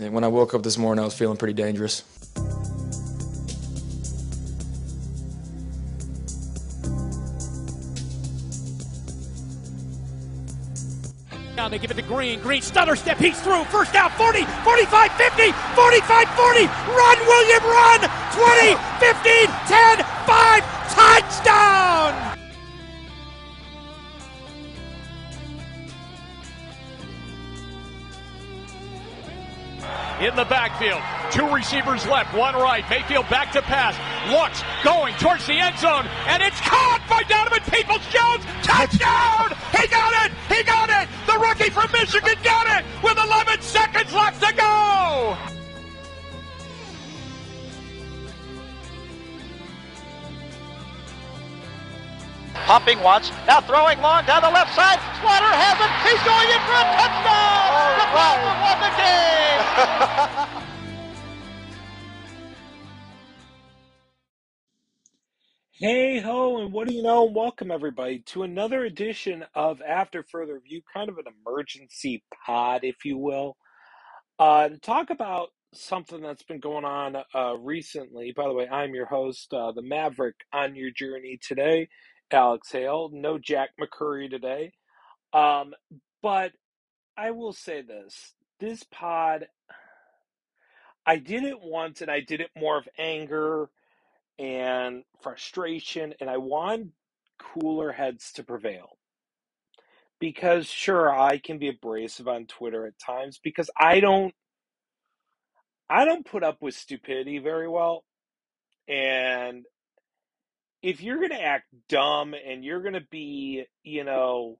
And when I woke up this morning, I was feeling pretty dangerous. Now they give it to Green. Green stutter step. He's through. First down. 40, 45, 50, 45, 40. Run, William, run. 20, 15, 10, in the backfield. Two receivers left, one right. Mayfield back to pass. Looks, going towards the end zone, and it's caught by Donovan Peoples Jones. Touchdown! He got it! He got it! The rookie from Michigan got it with 11 seconds left to go! Popping once, now throwing long down the left side. Slaughter has it. He's going in for a touchdown. All the right. won the game. Hey ho, and what do you know? Welcome everybody to another edition of After Further Review, kind of an emergency pod, if you will, uh, to talk about something that's been going on uh, recently. By the way, I'm your host, uh, the Maverick, on your journey today, Alex Hale. No Jack McCurry today, um, but I will say this: this pod, I did it once, and I did it more of anger and frustration, and I want cooler heads to prevail. Because sure, I can be abrasive on Twitter at times because I don't I don't put up with stupidity very well. And if you're going to act dumb and you're going to be, you know,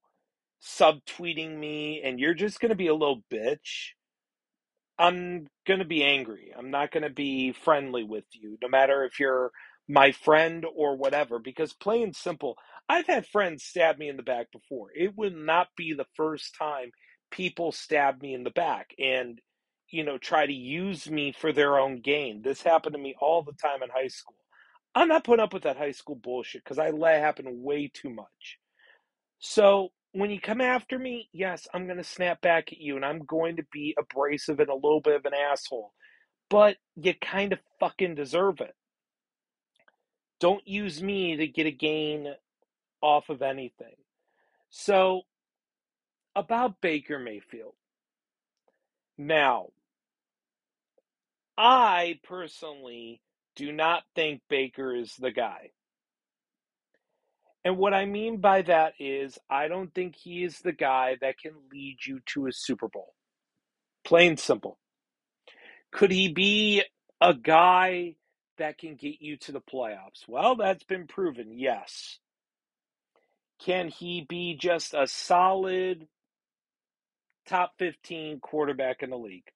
subtweeting me and you're just going to be a little bitch, I'm going to be angry. I'm not going to be friendly with you, no matter if you're my friend or whatever, because plain simple, I've had friends stab me in the back before. It would not be the first time people stab me in the back and, you know, try to use me for their own gain. This happened to me all the time in high school. I'm not putting up with that high school bullshit because I let it happen way too much. So when you come after me, yes, I'm going to snap back at you and I'm going to be abrasive and a little bit of an asshole. But you kind of fucking deserve it. Don't use me to get a gain off of anything. So, about Baker Mayfield. Now, I personally do not think Baker is the guy. And what I mean by that is, I don't think he is the guy that can lead you to a Super Bowl. Plain simple. Could he be a guy that can get you to the playoffs? Well, that's been proven, yes. Can he be just a solid top 15 quarterback in the league?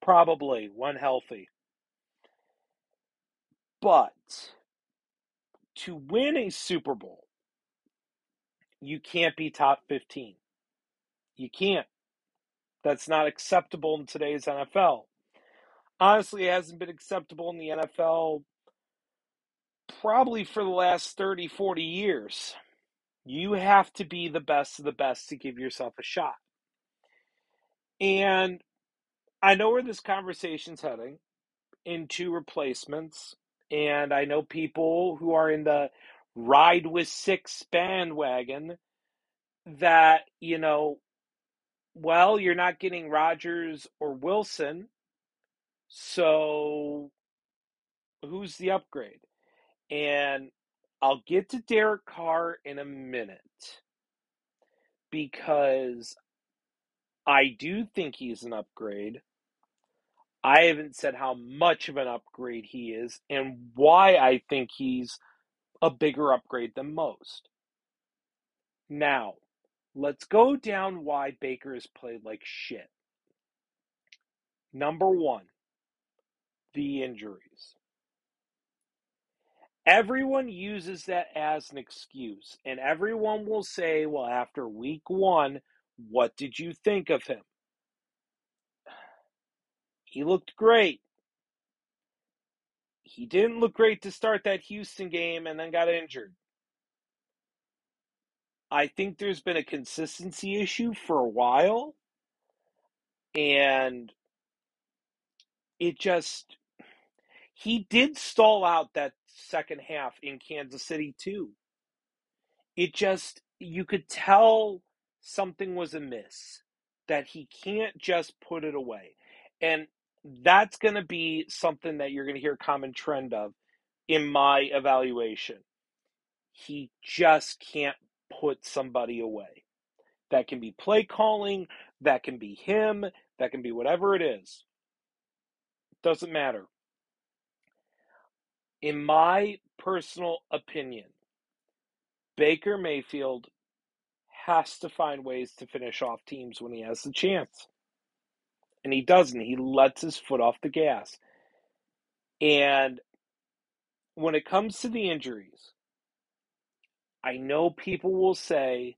Probably, when healthy. But to win a Super Bowl, you can't be top 15. You can't. That's not acceptable in today's NFL. Honestly, it hasn't been acceptable in the NFL probably for the last 30, 40 years. You have to be the best of the best to give yourself a shot. And I know where this conversation's heading into replacements. And I know people who are in the ride with six bandwagon that, you know, well, you're not getting Rodgers or Wilson. So who's the upgrade? And I'll get to Derek Carr in a minute because I do think he's an upgrade. I haven't said how much of an upgrade he is and why I think he's a bigger upgrade than most. Now, let's go down why Baker has played like shit. Number one, the injuries. Everyone uses that as an excuse, and everyone will say, well, after week one, what did you think of him? He looked great. He didn't look great to start that Houston game and then got injured. I think there's been a consistency issue for a while. And it just he did stall out that second half in Kansas City too. It just you could tell something was amiss that he can't just put it away. And that's going to be something that you're going to hear a common trend of in my evaluation. He just can't put somebody away. That can be play calling, that can be him, that can be whatever it is. It Doesn't matter. In my personal opinion, Baker Mayfield has to find ways to finish off teams when he has the chance. And he doesn't. He lets his foot off the gas. And when it comes to the injuries, I know people will say,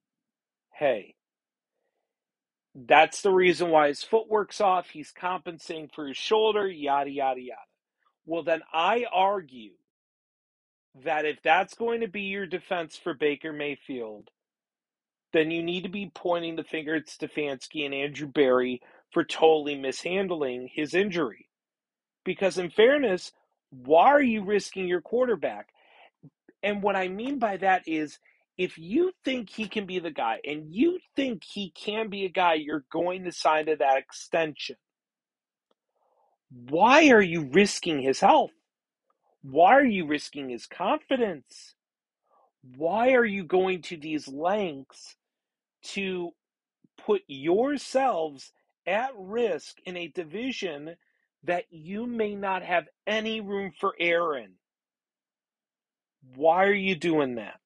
hey, that's the reason why his footwork's off. He's compensating for his shoulder, yada, yada, yada. Well, then I argue that if that's going to be your defense for Baker Mayfield, then you need to be pointing the finger at Stefanski and Andrew Berry for totally mishandling his injury. Because, in fairness, why are you risking your quarterback? And what I mean by that is if you think he can be the guy and you think he can be a guy you're going to sign to that extension, why are you risking his health? Why are you risking his confidence? Why are you going to these lengths to put yourselves at risk in a division that you may not have any room for error in? Why are you doing that?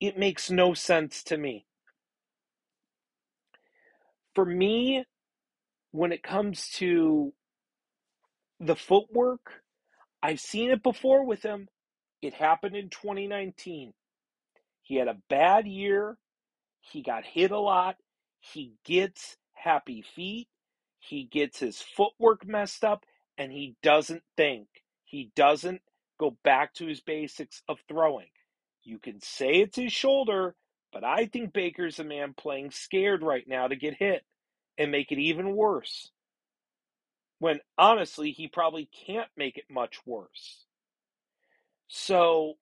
It makes no sense to me. For me, when it comes to the footwork, I've seen it before with him. It happened in 2019. He had a bad year. He got hit a lot. He gets happy feet. He gets his footwork messed up and he doesn't think. He doesn't go back to his basics of throwing. You can say it's his shoulder, but I think Baker's a man playing scared right now to get hit and make it even worse. When honestly, he probably can't make it much worse. So,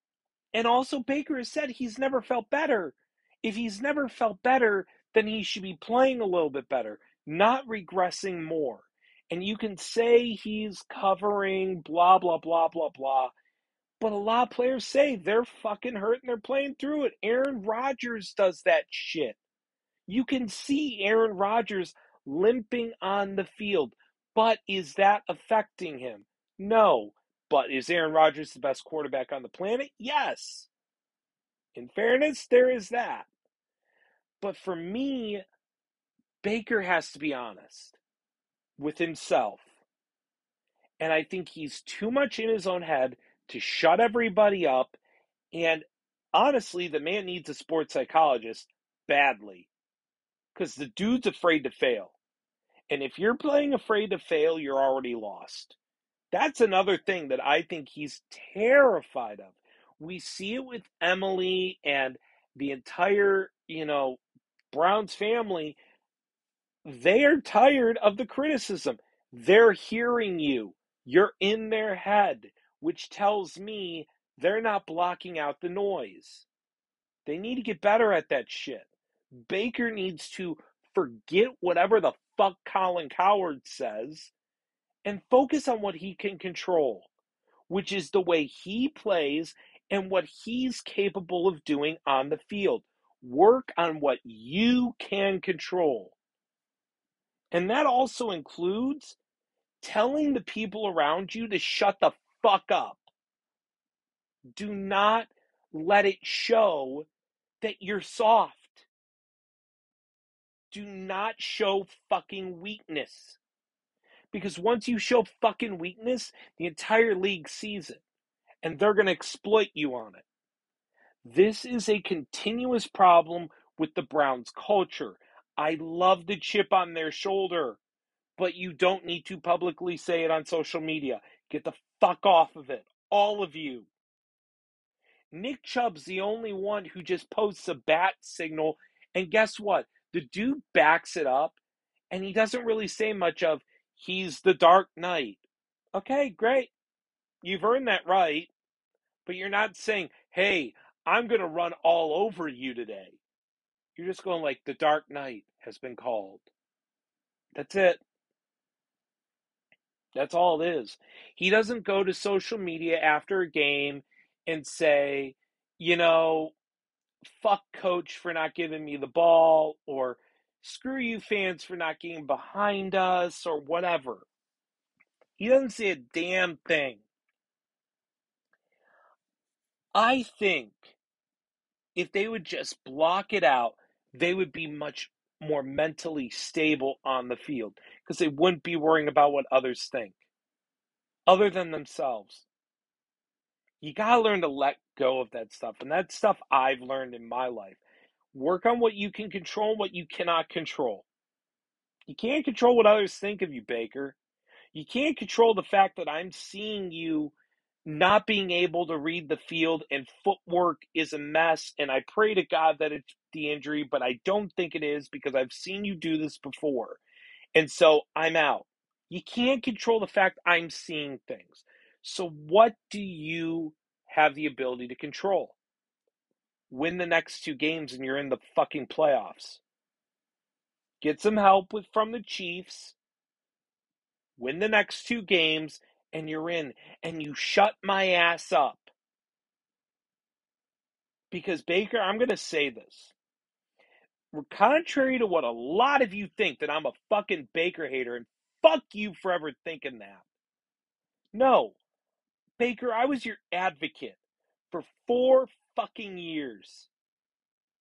and also Baker has said he's never felt better. If he's never felt better, then he should be playing a little bit better, not regressing more. And you can say he's covering blah, blah, blah, blah, blah. But a lot of players say they're fucking hurt and they're playing through it. Aaron Rodgers does that shit. You can see Aaron Rodgers limping on the field. But is that affecting him? No. But is Aaron Rodgers the best quarterback on the planet? Yes. In fairness, there is that. But for me, Baker has to be honest with himself. And I think he's too much in his own head to shut everybody up. And honestly, the man needs a sports psychologist badly because the dude's afraid to fail. And if you're playing afraid to fail, you're already lost. That's another thing that I think he's terrified of. We see it with Emily and the entire, you know, Browns family. They are tired of the criticism. They're hearing you. You're in their head which tells me they're not blocking out the noise. They need to get better at that shit. Baker needs to forget whatever the fuck Colin Cowherd says and focus on what he can control, which is the way he plays and what he's capable of doing on the field. Work on what you can control. And that also includes telling the people around you to shut the fuck up. Do not let it show that you're soft. Do not show fucking weakness. Because once you show fucking weakness, the entire league sees it. And they're going to exploit you on it. This is a continuous problem with the Browns culture. I love the chip on their shoulder, but you don't need to publicly say it on social media. Get the fuck off of it. All of you. Nick Chubb's the only one who just posts a bat signal, and guess what? The dude backs it up, and he doesn't really say much of, he's the Dark Knight. Okay, great. You've earned that right, but you're not saying, hey, I'm going to run all over you today. You're just going like, the Dark Knight has been called. That's it. That's all it is. He doesn't go to social media after a game and say, you know, fuck coach for not giving me the ball or screw you fans for not getting behind us or whatever. He doesn't say a damn thing. I think if they would just block it out, they would be much more mentally stable on the field because they wouldn't be worrying about what others think other than themselves. You got to learn to let go of that stuff. And that's stuff I've learned in my life. Work on what you can control, what you cannot control. You can't control what others think of you, Baker. You can't control the fact that I'm seeing you not being able to read the field and footwork is a mess. And I pray to God that it's the injury, but I don't think it is because I've seen you do this before. And so I'm out. You can't control the fact I'm seeing things. So, what do you have the ability to control? Win the next two games and you're in the fucking playoffs. Get some help with from the Chiefs. Win the next two games and you're in and you shut my ass up. Because Baker, I'm going to say this. Contrary to what a lot of you think that I'm a fucking Baker hater and fuck you for ever thinking that. No. Baker, I was your advocate for 4 fucking years.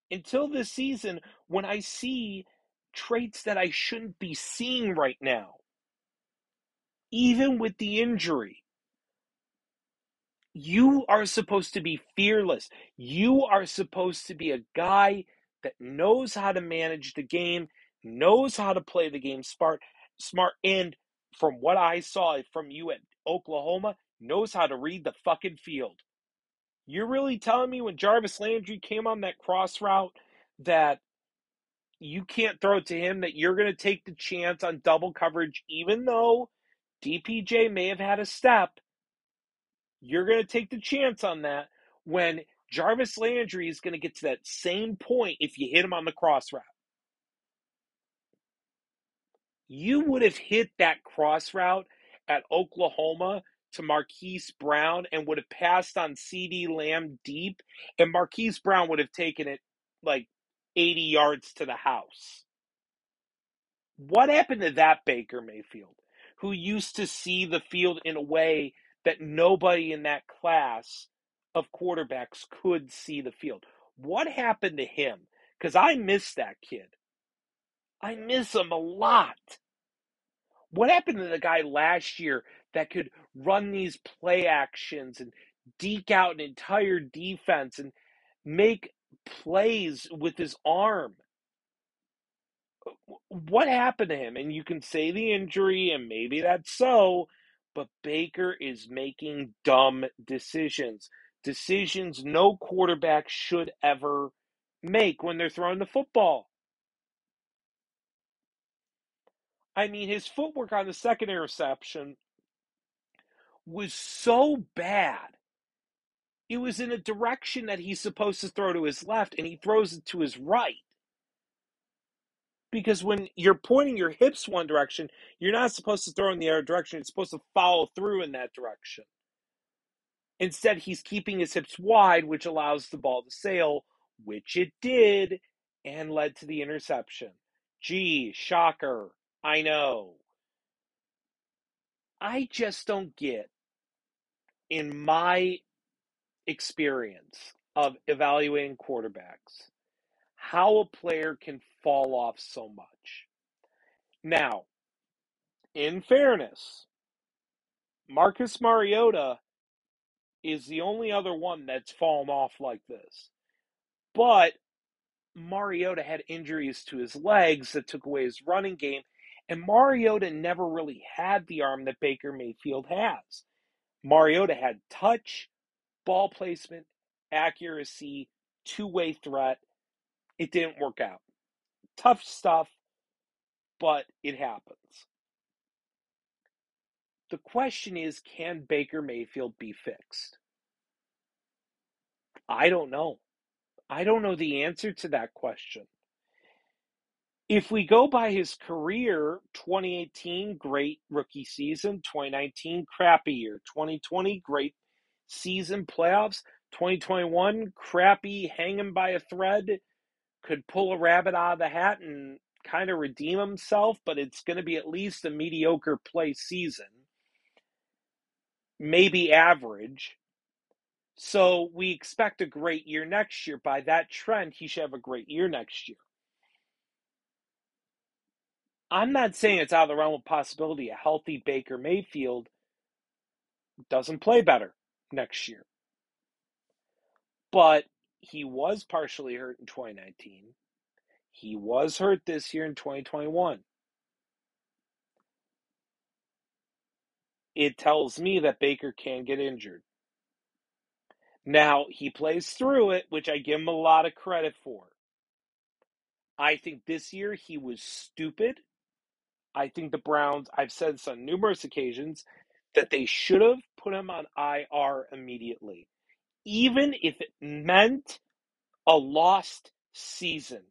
Until this season when I see traits that I shouldn't be seeing right now. Even with the injury. You are supposed to be fearless. You are supposed to be a guy that knows how to manage the game, knows how to play the game smart, smart, and from what I saw from you at Oklahoma, knows how to read the fucking field. You're really telling me when Jarvis Landry came on that cross route that you can't throw it to him, that you're going to take the chance on double coverage, even though DPJ may have had a step. You're going to take the chance on that when Jarvis Landry is going to get to that same point if you hit him on the cross route. You would have hit that cross route at Oklahoma to Marquise Brown and would have passed on CeeDee Lamb deep, and Marquise Brown would have taken it like 80 yards to the house. What happened to that Baker Mayfield, who used to see the field in a way that nobody in that class of quarterbacks could see the field? What happened to him? Because I miss that kid. I miss him a lot. What happened to the guy last year that could run these play actions and deke out an entire defense and make plays with his arm? What happened to him? And you can say the injury, and maybe that's so, but Baker is making dumb decisions. Decisions no quarterback should ever make when they're throwing the football. I mean, his footwork on the second interception was so bad. It was in a direction that he's supposed to throw to his left, and he throws it to his right. Because when you're pointing your hips one direction, you're not supposed to throw in the other direction. It's supposed to follow through in that direction. Instead, he's keeping his hips wide, which allows the ball to sail, which it did, and led to the interception. Gee, shocker. I know. I just don't get, in my experience of evaluating quarterbacks, how a player can fall off so much. Now, in fairness, Marcus Mariota is the only other one that's fallen off like this. But Mariota had injuries to his legs that took away his running game, and Mariota never really had the arm that Baker Mayfield has. Mariota had touch, ball placement, accuracy, two way threat. It didn't work out. Tough stuff, but it happens. The question is can Baker Mayfield be fixed? I don't know. I don't know the answer to that question. If we go by his career, 2018, great rookie season. 2019, crappy year. 2020, great season playoffs. 2021, crappy, hanging by a thread. Could pull a rabbit out of the hat and kind of redeem himself, but it's going to be at least a mediocre play season. Maybe average. So we expect a great year next year. By that trend, he should have a great year next year. I'm not saying it's out of the realm of possibility a healthy Baker Mayfield doesn't play better next year. But he was partially hurt in 2019. He was hurt this year in 2021. It tells me that Baker can get injured. Now, he plays through it, which I give him a lot of credit for. I think this year he was stupid. I think the Browns, I've said this on numerous occasions, that they should have put him on IR immediately, even if it meant a lost season.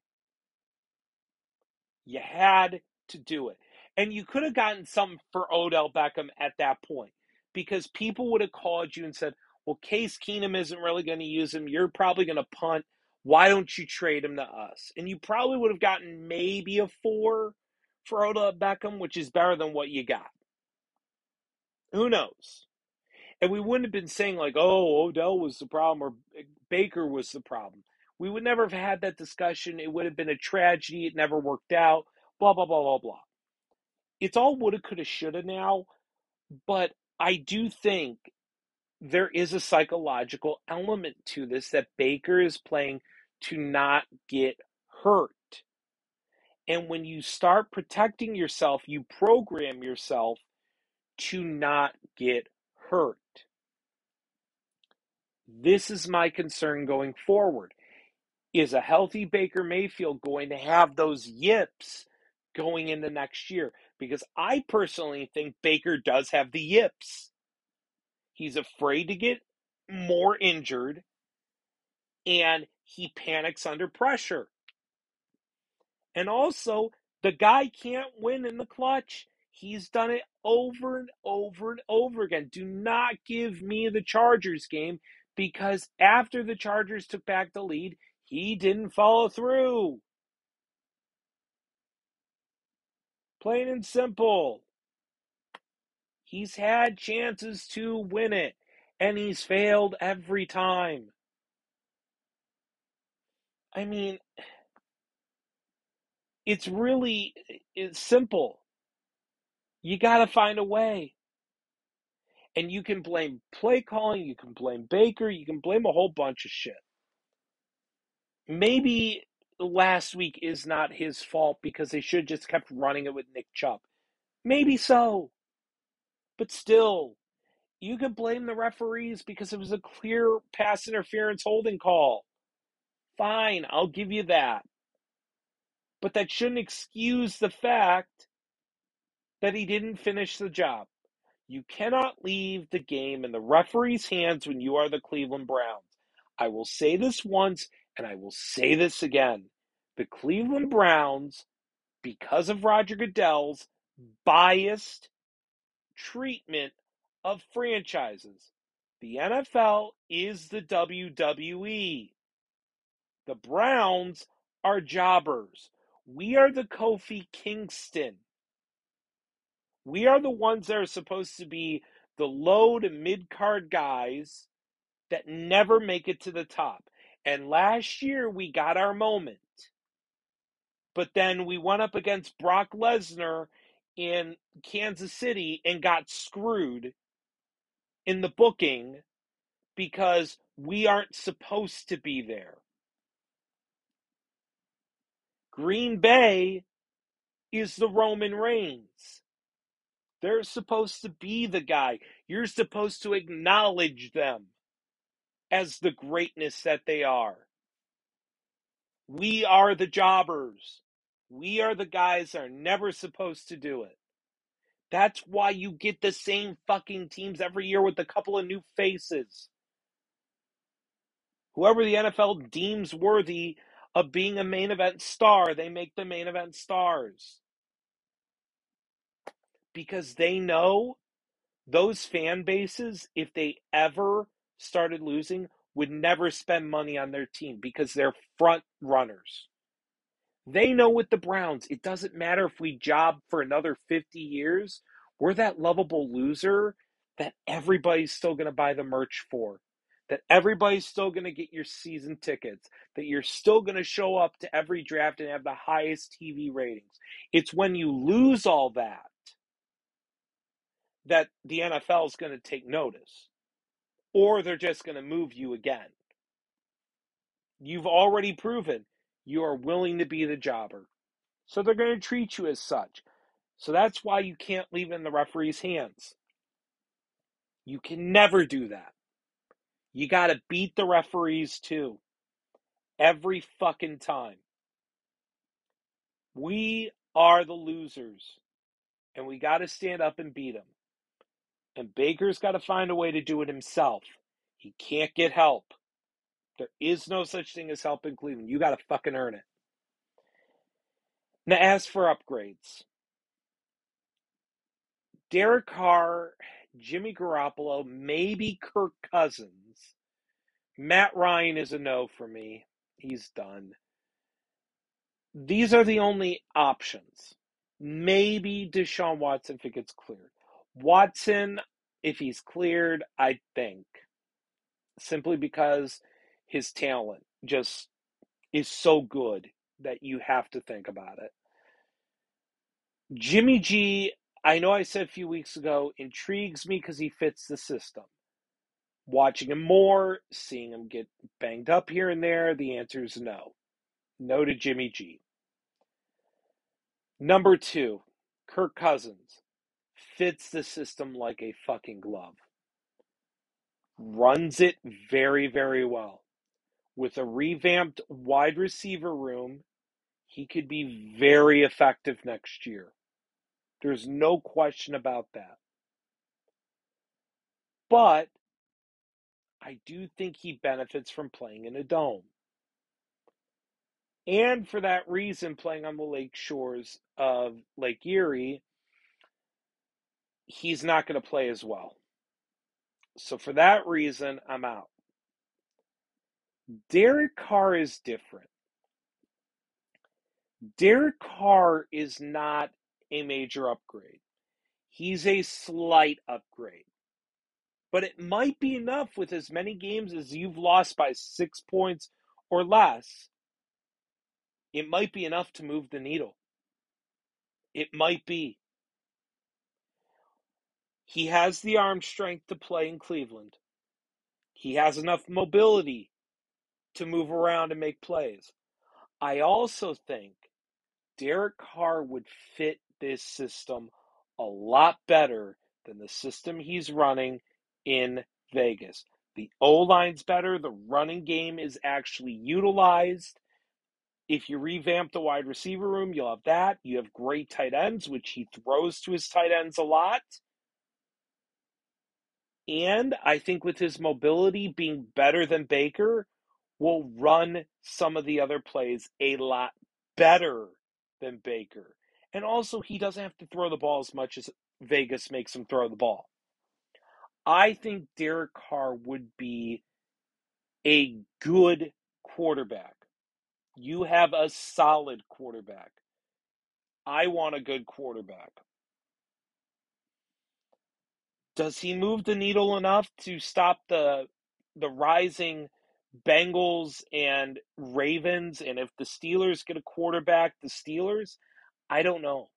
You had to do it. And you could have gotten something for Odell Beckham at that point because people would have called you and said, well, Case Keenum isn't really going to use him. You're probably going to punt. Why don't you trade him to us? And you probably would have gotten maybe a four for Odell Beckham, which is better than what you got. Who knows? And we wouldn't have been saying, like, oh, Odell was the problem or eh, Baker was the problem. We would never have had that discussion. It would have been a tragedy. It never worked out. Blah, blah, blah, blah, blah. It's all woulda, coulda, shoulda now. But I do think there is a psychological element to this that Baker is playing to not get hurt. And when you start protecting yourself, you program yourself to not get hurt. This is my concern going forward. Is a healthy Baker Mayfield going to have those yips going into next year? Because I personally think Baker does have the yips. He's afraid to get more injured and he panics under pressure. And also, the guy can't win in the clutch. He's done it over and over and over again. Do not give me the Chargers game because after the Chargers took back the lead, he didn't follow through. Plain and simple. He's had chances to win it, and he's failed every time. I mean, it's really it's simple. You got to find a way. And you can blame play calling, you can blame Baker, you can blame a whole bunch of shit. Maybe last week is not his fault because they should have just kept running it with Nick Chubb. Maybe so. But still, you could blame the referees because it was a clear pass interference holding call. Fine, I'll give you that. But that shouldn't excuse the fact that he didn't finish the job. You cannot leave the game in the referee's hands when you are the Cleveland Browns. I will say this once and I will say this again. The Cleveland Browns, because of Roger Goodell's biased treatment of franchises, the NFL is the WWE. The Browns are jobbers. We are the Kofi Kingston. We are the ones that are supposed to be the low to mid card guys that never make it to the top. And last year we got our moment. But then we went up against Brock Lesnar in Kansas City and got screwed in the booking because we aren't supposed to be there. Green Bay is the Roman Reigns. They're supposed to be the guy. You're supposed to acknowledge them as the greatness that they are. We are the jobbers. We are the guys that are never supposed to do it. That's why you get the same fucking teams every year with a couple of new faces. Whoever the NFL deems worthy of being a main event star, they make the main event stars. Because they know those fan bases, if they ever started losing, would never spend money on their team because they're front runners. They know with the Browns, it doesn't matter if we job for another 50 years, we're that lovable loser that everybody's still going to buy the merch for, that everybody's still going to get your season tickets, that you're still going to show up to every draft and have the highest TV ratings. It's when you lose all that that the NFL is going to take notice, or they're just going to move you again. You've already proven you are willing to be the jobber. So they're going to treat you as such. So that's why you can't leave it in the referee's hands. You can never do that. You got to beat the referees too. Every fucking time. We are the losers. And we got to stand up and beat them. And Baker's got to find a way to do it himself. He can't get help. There is no such thing as help in Cleveland. You got to fucking earn it. Now, as for upgrades, Derek Carr, Jimmy Garoppolo, maybe Kirk Cousins. Matt Ryan is a no for me. He's done. These are the only options. Maybe Deshaun Watson if it gets cleared. Watson, if he's cleared, I think. Simply because his talent just is so good that you have to think about it. Jimmy G, I know I said a few weeks ago, intrigues me because he fits the system. Watching him more, seeing him get banged up here and there, the answer is no. No to Jimmy G. Number two, Kirk Cousins fits the system like a fucking glove. Runs it very, very well. With a revamped wide receiver room, he could be very effective next year. There's no question about that. But I do think he benefits from playing in a dome. And for that reason, playing on the lake shores of Lake Erie, he's not going to play as well. So for that reason, I'm out. Derek Carr is different. Derek Carr is not a major upgrade. He's a slight upgrade. But it might be enough with as many games as you've lost by six points or less. It might be enough to move the needle. It might be. He has the arm strength to play in Cleveland. He has enough mobility to move around and make plays. I also think Derek Carr would fit this system a lot better than the system he's running in Vegas. The O line's better, the running game is actually utilized. If you revamp the wide receiver room, you'll have that. You have great tight ends, which he throws to his tight ends a lot. And I think with his mobility being better than Baker, will run some of the other plays a lot better than Baker. And also, he doesn't have to throw the ball as much as Vegas makes him throw the ball. I think Derek Carr would be a good quarterback. You have a solid quarterback. I want a good quarterback. Does he move the needle enough to stop the the rising Bengals and Ravens and if the Steelers get a quarterback, the Steelers? I don't know.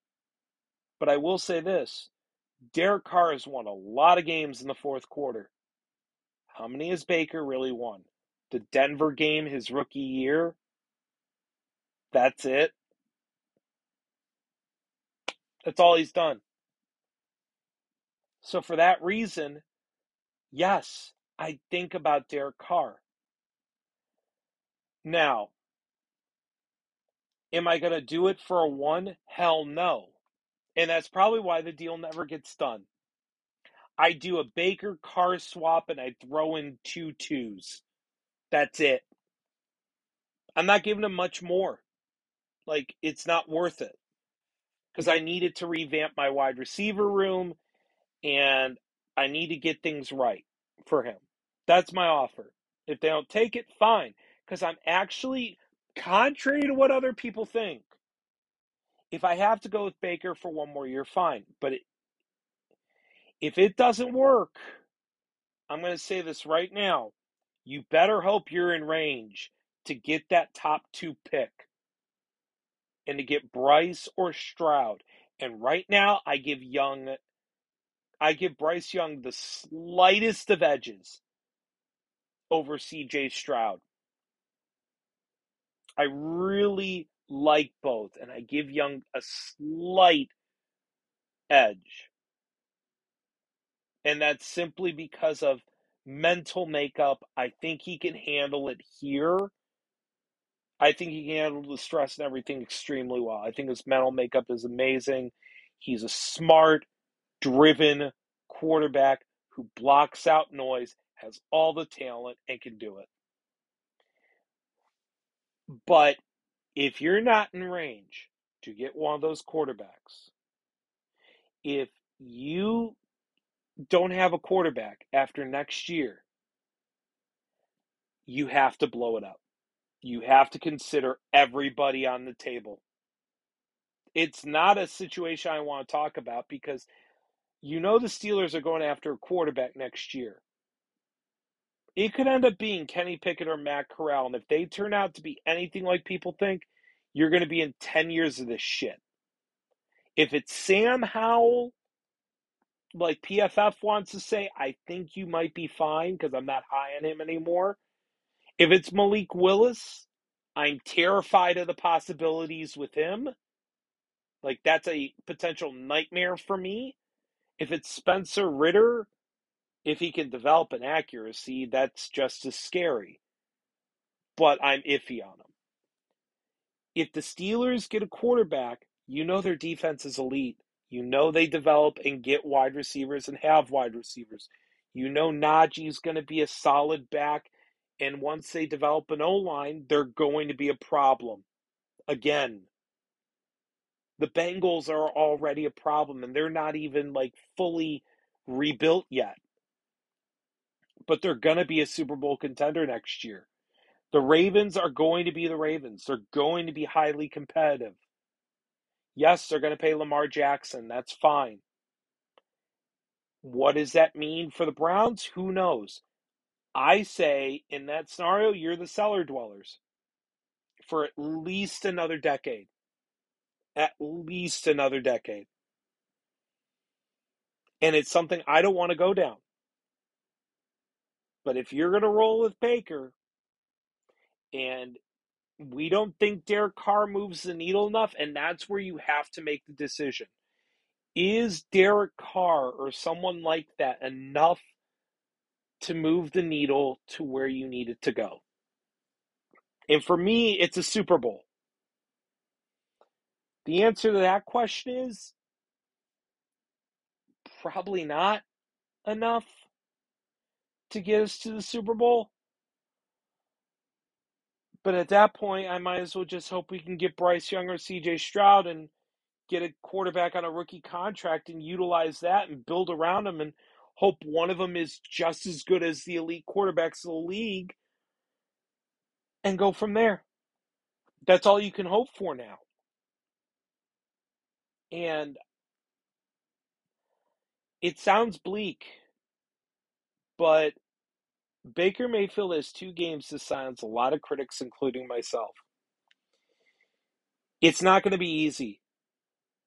But I will say this Derek Carr has won a lot of games in the fourth quarter. How many has Baker really won? The Denver game his rookie year? That's it. That's all he's done. So, for that reason, yes, I think about Derek Carr. Now, am I going to do it for a one? Hell no. And that's probably why the deal never gets done. I do a Baker Carr swap and I throw in two twos. That's it. I'm not giving him much more. Like, it's not worth it. Because I needed to revamp my wide receiver room and I need to get things right for him. That's my offer. If they don't take it, fine. Because I'm actually, contrary to what other people think, if I have to go with Baker for one more year, fine. But it, if it doesn't work, I'm going to say this right now. You better hope you're in range to get that top two pick and to get Bryce or Stroud. And right now, I give Young, I give Bryce Young the slightest of edges over CJ Stroud. I really like both, and I give Young a slight edge. And that's simply because of mental makeup. I think he can handle it here. I think he can handle the stress and everything extremely well. I think his mental makeup is amazing. He's a smart, driven quarterback who blocks out noise, has all the talent, and can do it. But if you're not in range to get one of those quarterbacks, if you don't have a quarterback after next year, you have to blow it up. You have to consider everybody on the table. It's not a situation I want to talk about because you know the Steelers are going after a quarterback next year. It could end up being Kenny Pickett or Matt Corral, and if they turn out to be anything like people think, you're going to be in 10 years of this shit. If it's Sam Howell, like PFF wants to say, I think you might be fine because I'm not high on him anymore. If it's Malik Willis, I'm terrified of the possibilities with him. Like, that's a potential nightmare for me. If it's Spencer Rattler, if he can develop an accuracy, that's just as scary. But I'm iffy on him. If the Steelers get a quarterback, you know their defense is elite. You know they develop and get wide receivers and have wide receivers. You know Najee's going to be a solid back. And once they develop an O line, they're going to be a problem. Again, the Bengals are already a problem and they're not even like fully rebuilt yet. But they're going to be a Super Bowl contender next year. The Ravens are going to be the Ravens. They're going to be highly competitive. Yes, they're going to pay Lamar Jackson. That's fine. What does that mean for the Browns? Who knows? I say in that scenario, you're the cellar dwellers for at least another decade. At least another decade. And it's something I don't want to go down. But if you're going to roll with Baker and we don't think Derek Carr moves the needle enough, and that's where you have to make the decision. Is Derek Carr or someone like that enough to move the needle to where you need it to go? And for me, it's a Super Bowl. The answer to that question is probably not enough to get us to the Super Bowl. But at that point, I might as well just hope we can get Bryce Young or CJ Stroud and get a quarterback on a rookie contract and utilize that and build around them and hope one of them is just as good as the elite quarterbacks of the league and go from there. That's all you can hope for now. And it sounds bleak, but Baker Mayfield has two games to silence a lot of critics, including myself. It's not going to be easy.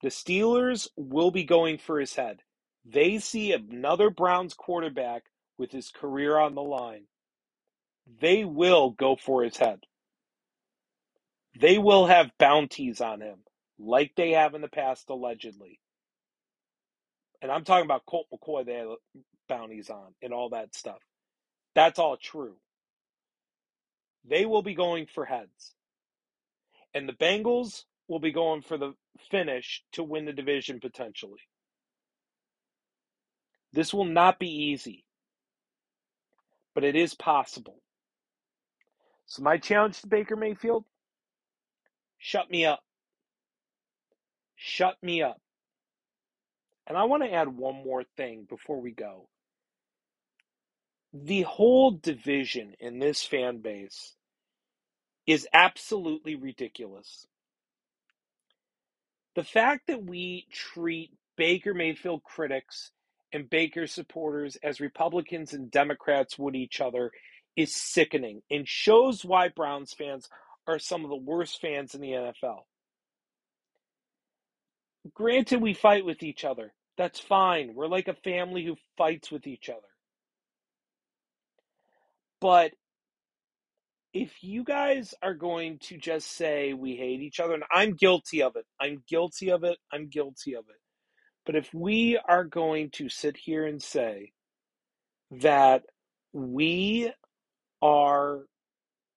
The Steelers will be going for his head. They see another Browns quarterback with his career on the line. They will go for his head. They will have bounties on him, like they have in the past, allegedly. And I'm talking about Colt McCoy, they have uh, bounties on and all that stuff. That's all true. They will be going for heads. And the Bengals will be going for the finish to win the division potentially. This will not be easy, but it is possible. So, my challenge to Baker Mayfield shut me up. Shut me up. And I want to add one more thing before we go. The whole division in this fan base is absolutely ridiculous. The fact that we treat Baker Mayfield critics and Baker supporters as Republicans and Democrats would each other is sickening and shows why Browns fans are some of the worst fans in the NFL. Granted, we fight with each other. That's fine. We're like a family who fights with each other. But if you guys are going to just say we hate each other, and I'm guilty of it, I'm guilty of it, I'm guilty of it. But if we are going to sit here and say that we are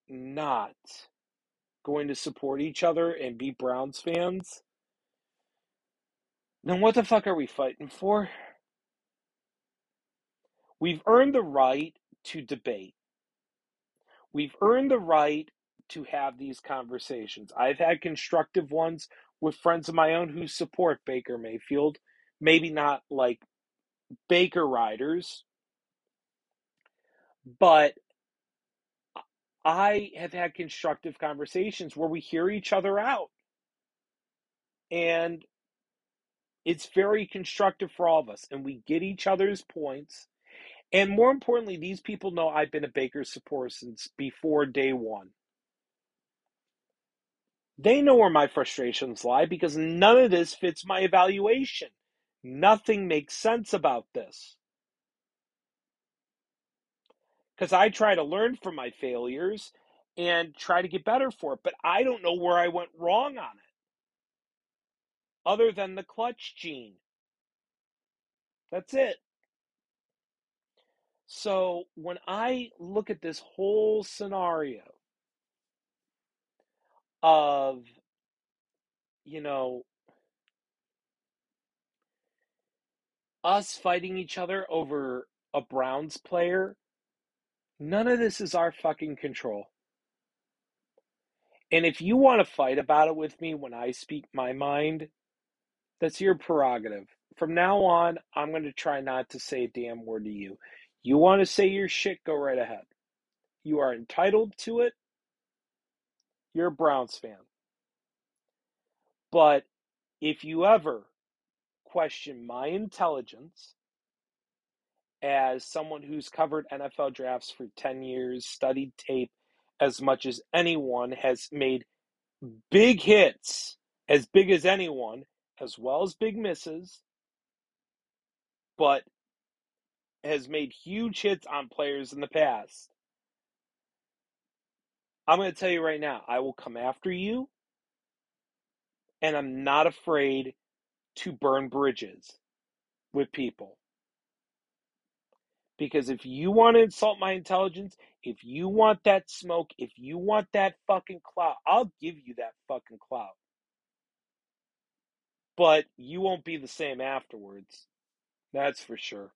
not going to support each other and be Browns fans, then what the fuck are we fighting for? We've earned the right to debate. We've earned the right to have these conversations. I've had constructive ones with friends of my own who support Baker Mayfield. Maybe not like Baker riders, but I have had constructive conversations where we hear each other out. And it's very constructive for all of us, and we get each other's points. And more importantly, these people know I've been a Baker's supporter since before day one. They know where my frustrations lie because none of this fits my evaluation. Nothing makes sense about this. Because I try to learn from my failures and try to get better for it, but I don't know where I went wrong on it. Other than the clutch gene. That's it. So when I look at this whole scenario of, you know, us fighting each other over a Browns player, none of this is our fucking control. And if you want to fight about it with me when I speak my mind, that's your prerogative. From now on, I'm going to try not to say a damn word to you. You want to say your shit, go right ahead. You are entitled to it. You're a Browns fan. But if you ever question my intelligence as someone who's covered NFL drafts for 10 years, studied tape as much as anyone, has made big hits, as big as anyone, as well as big misses, but has made huge hits on players in the past. I'm going to tell you right now, I will come after you, and I'm not afraid to burn bridges with people. Because if you want to insult my intelligence, if you want that smoke, if you want that fucking clout, I'll give you that fucking clout. But you won't be the same afterwards. That's for sure.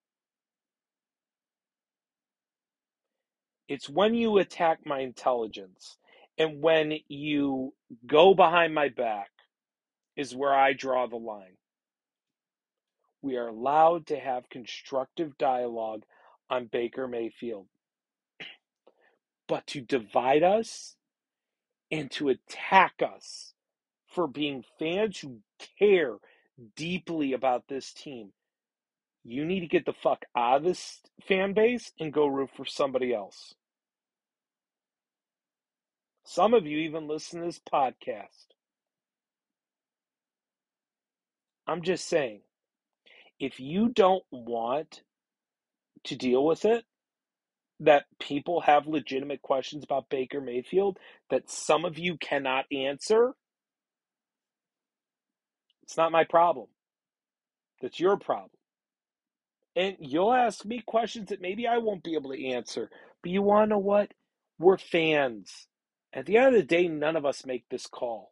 It's when you attack my intelligence and when you go behind my back is where I draw the line. We are allowed to have constructive dialogue on Baker Mayfield. But to divide us and to attack us for being fans who care deeply about this team, you need to get the fuck out of this fan base and go root for somebody else. Some of you even listen to this podcast. I'm just saying, if you don't want to deal with it, that people have legitimate questions about Baker Mayfield that some of you cannot answer, it's not my problem. That's your problem. And you'll ask me questions that maybe I won't be able to answer. But you want to know what? We're fans. At the end of the day, none of us make this call.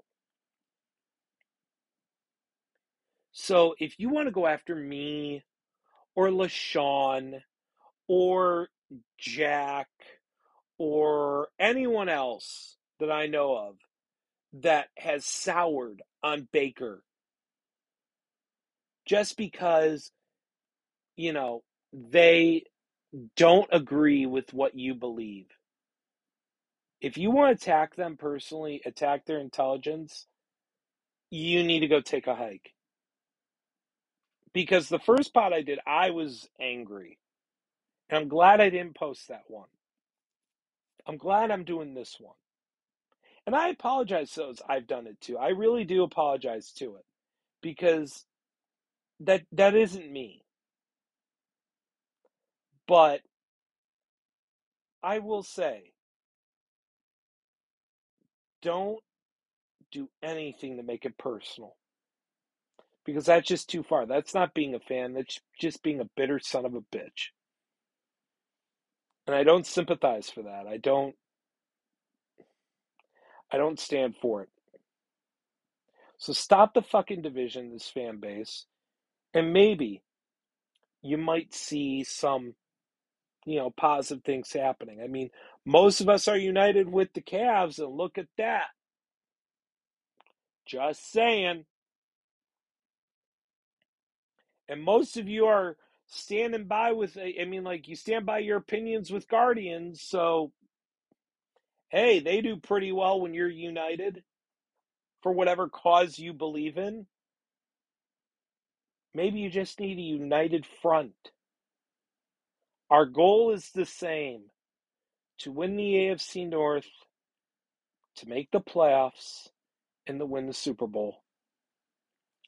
So if you want to go after me or LaShawn or Jack or anyone else that I know of that has soured on Baker just because, you know, they don't agree with what you believe. If you want to attack them personally, attack their intelligence, you need to go take a hike. Because the first pot I did, I was angry. And I'm glad I didn't post that one. I'm glad I'm doing this one. And I apologize to those I've done it to. I really do apologize to it. Because that that isn't me. But I will say, don't do anything to make it personal. Because that's just too far. That's not being a fan. That's just being a bitter son of a bitch. And I don't sympathize for that. I don't I don't stand for it. So stop the fucking division, this fan base, and maybe you might see some, you know, positive things happening. I mean, most of us are united with the Cavs, and look at that. Just saying. And most of you are standing by with, I mean, like, you stand by your opinions with Guardians, so hey, they do pretty well when you're united for whatever cause you believe in. Maybe you just need a united front. Our goal is the same to win the AFC North, to make the playoffs, and to win the Super Bowl.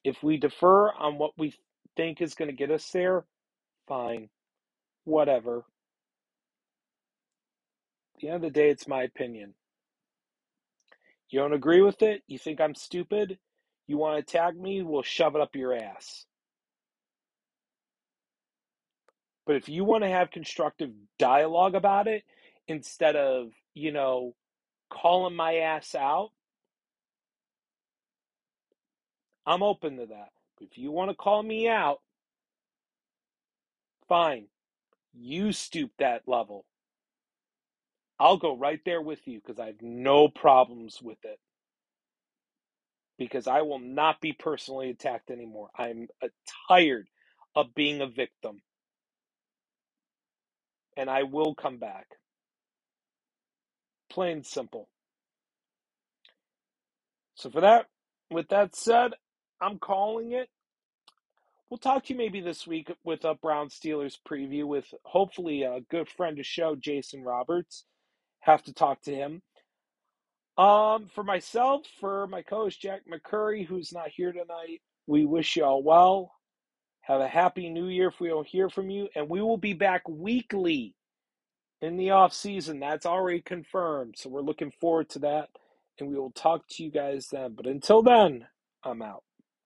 If we defer on what we think is going to get us there, fine. Whatever. At the end of the day, it's my opinion. You don't agree with it? You think I'm stupid? You want to tag me? We'll shove it up your ass. But if you want to have constructive dialogue about it instead of, you know, calling my ass out, I'm open to that. If you want to call me out, fine. You stoop that level. I'll go right there with you because I have no problems with it. Because I will not be personally attacked anymore. I'm uh, tired of being a victim. And I will come back. Plain simple. So for that, with that said, I'm calling it. We'll talk to you maybe this week with a Brown Steelers preview with hopefully a good friend to show, Jason Roberts. Have to talk to him. Um, for myself, for my co-host Jack McCurry, who's not here tonight, we wish you all well. Have a happy new year if we don't hear from you, and we will be back weekly in the off season. That's already confirmed. So we're looking forward to that, and we will talk to you guys then. But until then, I'm out.